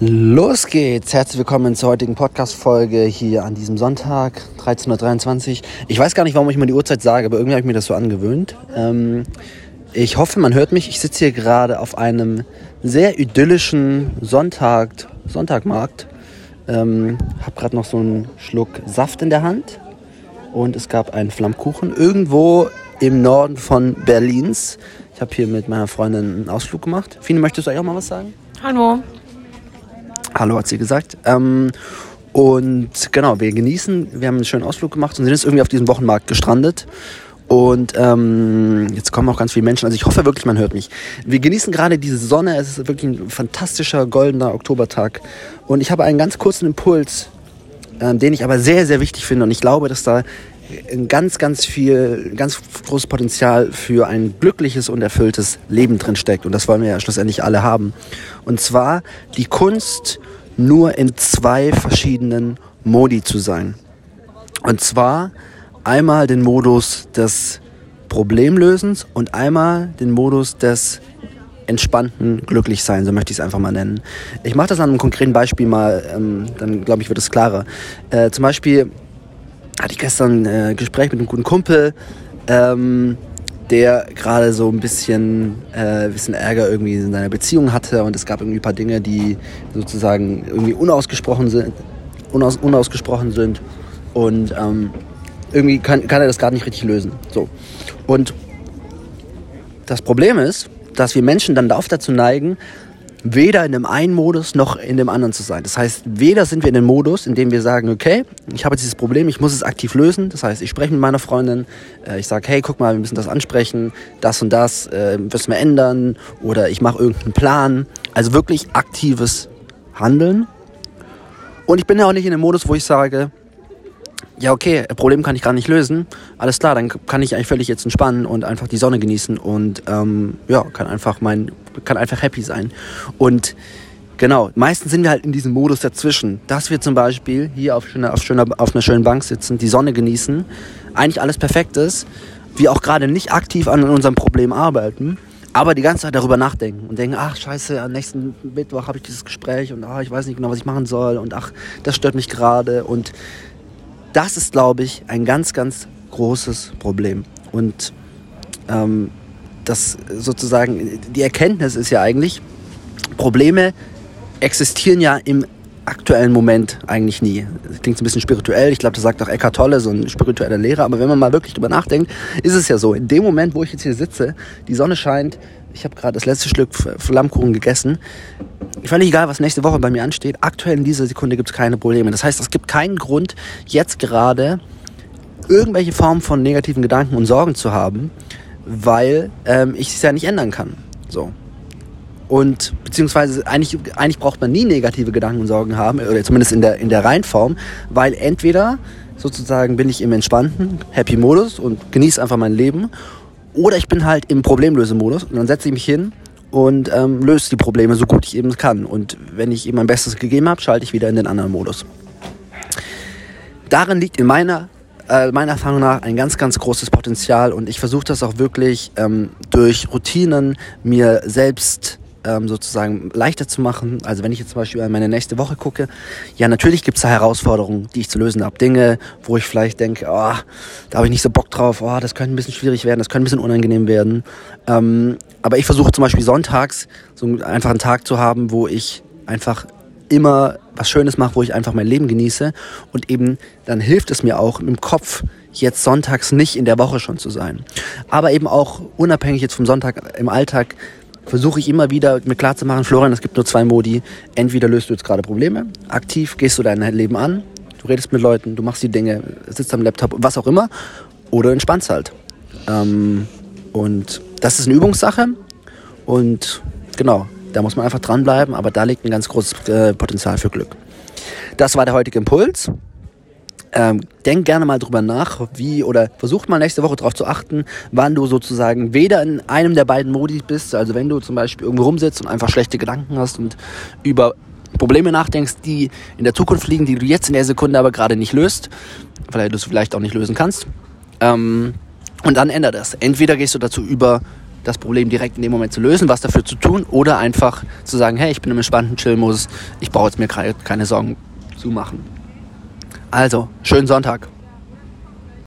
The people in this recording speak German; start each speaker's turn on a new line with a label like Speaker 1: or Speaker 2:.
Speaker 1: Los geht's! Herzlich willkommen zur heutigen Podcast-Folge hier an diesem Sonntag, 13.23 Uhr. Ich weiß gar nicht, warum ich mal die Uhrzeit sage, aber irgendwie habe ich mir das so angewöhnt. Ähm, ich hoffe, man hört mich. Ich sitze hier gerade auf einem sehr idyllischen Sonntag, Sonntagmarkt. Ähm, habe gerade noch so einen Schluck Saft in der Hand und es gab einen Flammkuchen irgendwo im Norden von Berlins. Ich habe hier mit meiner Freundin einen Ausflug gemacht. Fine, möchtest du euch auch mal was sagen?
Speaker 2: Hallo.
Speaker 1: Hallo hat sie gesagt. Ähm, und genau, wir genießen, wir haben einen schönen Ausflug gemacht und sind jetzt irgendwie auf diesem Wochenmarkt gestrandet. Und ähm, jetzt kommen auch ganz viele Menschen. Also ich hoffe wirklich, man hört mich. Wir genießen gerade diese Sonne. Es ist wirklich ein fantastischer goldener Oktobertag. Und ich habe einen ganz kurzen Impuls, äh, den ich aber sehr, sehr wichtig finde. Und ich glaube, dass da ganz, ganz viel, ganz großes Potenzial für ein glückliches und erfülltes Leben drin steckt. Und das wollen wir ja schlussendlich alle haben. Und zwar die Kunst, nur in zwei verschiedenen Modi zu sein. Und zwar einmal den Modus des Problemlösens und einmal den Modus des entspannten Glücklichsein, so möchte ich es einfach mal nennen. Ich mache das an einem konkreten Beispiel mal, ähm, dann glaube ich, wird es klarer. Äh, zum Beispiel hatte ich gestern ein äh, Gespräch mit einem guten Kumpel, ähm, der gerade so ein bisschen, äh, bisschen Ärger irgendwie in seiner Beziehung hatte und es gab irgendwie ein paar Dinge, die sozusagen irgendwie unausgesprochen sind, unaus, unausgesprochen sind und ähm, irgendwie kann, kann er das gerade nicht richtig lösen. So. Und das Problem ist, dass wir Menschen dann oft dazu neigen, weder in dem einen Modus noch in dem anderen zu sein. Das heißt, weder sind wir in dem Modus, in dem wir sagen, okay, ich habe jetzt dieses Problem, ich muss es aktiv lösen. Das heißt, ich spreche mit meiner Freundin, äh, ich sage, hey, guck mal, wir müssen das ansprechen, das und das äh, müssen wir ändern oder ich mache irgendeinen Plan. Also wirklich aktives Handeln. Und ich bin ja auch nicht in dem Modus, wo ich sage, ja, okay, Problem kann ich gar nicht lösen. Alles klar, dann kann ich eigentlich völlig jetzt entspannen und einfach die Sonne genießen und ähm, ja, kann einfach mein, kann einfach happy sein. Und genau, meistens sind wir halt in diesem Modus dazwischen, dass wir zum Beispiel hier auf, schöner, auf, schöner, auf einer schönen Bank sitzen, die Sonne genießen, eigentlich alles perfekt ist, wir auch gerade nicht aktiv an unserem Problem arbeiten, aber die ganze Zeit darüber nachdenken und denken, ach scheiße, am nächsten Mittwoch habe ich dieses Gespräch und ach, ich weiß nicht genau, was ich machen soll und ach, das stört mich gerade und das ist, glaube ich, ein ganz, ganz großes Problem. Und ähm, das sozusagen, die Erkenntnis ist ja eigentlich, Probleme existieren ja im aktuellen Moment eigentlich nie. Das klingt ein bisschen spirituell. Ich glaube, das sagt auch Eckhart Tolle, so ein spiritueller Lehrer. Aber wenn man mal wirklich drüber nachdenkt, ist es ja so. In dem Moment, wo ich jetzt hier sitze, die Sonne scheint, ich habe gerade das letzte Stück Flammkuchen gegessen. Völlig egal, was nächste Woche bei mir ansteht. Aktuell in dieser Sekunde gibt es keine Probleme. Das heißt, es gibt keinen Grund, jetzt gerade irgendwelche Formen von negativen Gedanken und Sorgen zu haben, weil ähm, ich es ja nicht ändern kann. So. Und beziehungsweise eigentlich, eigentlich braucht man nie negative Gedanken und Sorgen haben, oder zumindest in der, in der Reihenform, weil entweder sozusagen bin ich im entspannten, happy Modus und genieße einfach mein Leben oder ich bin halt im Problemlösemodus und dann setze ich mich hin und ähm, löse die Probleme so gut ich eben kann. Und wenn ich eben mein Bestes gegeben habe, schalte ich wieder in den anderen Modus. Darin liegt in meiner, äh, meiner Erfahrung nach ein ganz, ganz großes Potenzial und ich versuche das auch wirklich ähm, durch Routinen mir selbst ähm, sozusagen leichter zu machen. Also wenn ich jetzt zum Beispiel an meine nächste Woche gucke, ja natürlich gibt es da Herausforderungen, die ich zu lösen habe. Dinge, wo ich vielleicht denke, oh, da habe ich nicht so Bock drauf, oh, das könnte ein bisschen schwierig werden, das könnte ein bisschen unangenehm werden. Ähm, aber ich versuche zum Beispiel sonntags so einfach einen Tag zu haben, wo ich einfach immer was Schönes mache, wo ich einfach mein Leben genieße und eben dann hilft es mir auch im Kopf jetzt sonntags nicht in der Woche schon zu sein. Aber eben auch unabhängig jetzt vom Sonntag im Alltag versuche ich immer wieder mir klarzumachen, Florian, es gibt nur zwei Modi. Entweder löst du jetzt gerade Probleme, aktiv gehst du dein Leben an, du redest mit Leuten, du machst die Dinge, sitzt am Laptop, was auch immer, oder entspannst halt. Ähm, und das ist eine Übungssache und genau, da muss man einfach dranbleiben, aber da liegt ein ganz großes äh, Potenzial für Glück. Das war der heutige Impuls. Ähm, denk gerne mal drüber nach, wie oder versuch mal nächste Woche darauf zu achten, wann du sozusagen weder in einem der beiden Modi bist, also wenn du zum Beispiel irgendwo rumsitzt und einfach schlechte Gedanken hast und über Probleme nachdenkst, die in der Zukunft liegen, die du jetzt in der Sekunde aber gerade nicht löst, weil du es vielleicht auch nicht lösen kannst. Ähm, und dann ändert das. Entweder gehst du dazu über, das Problem direkt in dem Moment zu lösen, was dafür zu tun oder einfach zu sagen, hey, ich bin im entspannten Chill-Modus, ich brauche jetzt mir keine Sorgen zu machen. Also, schönen Sonntag.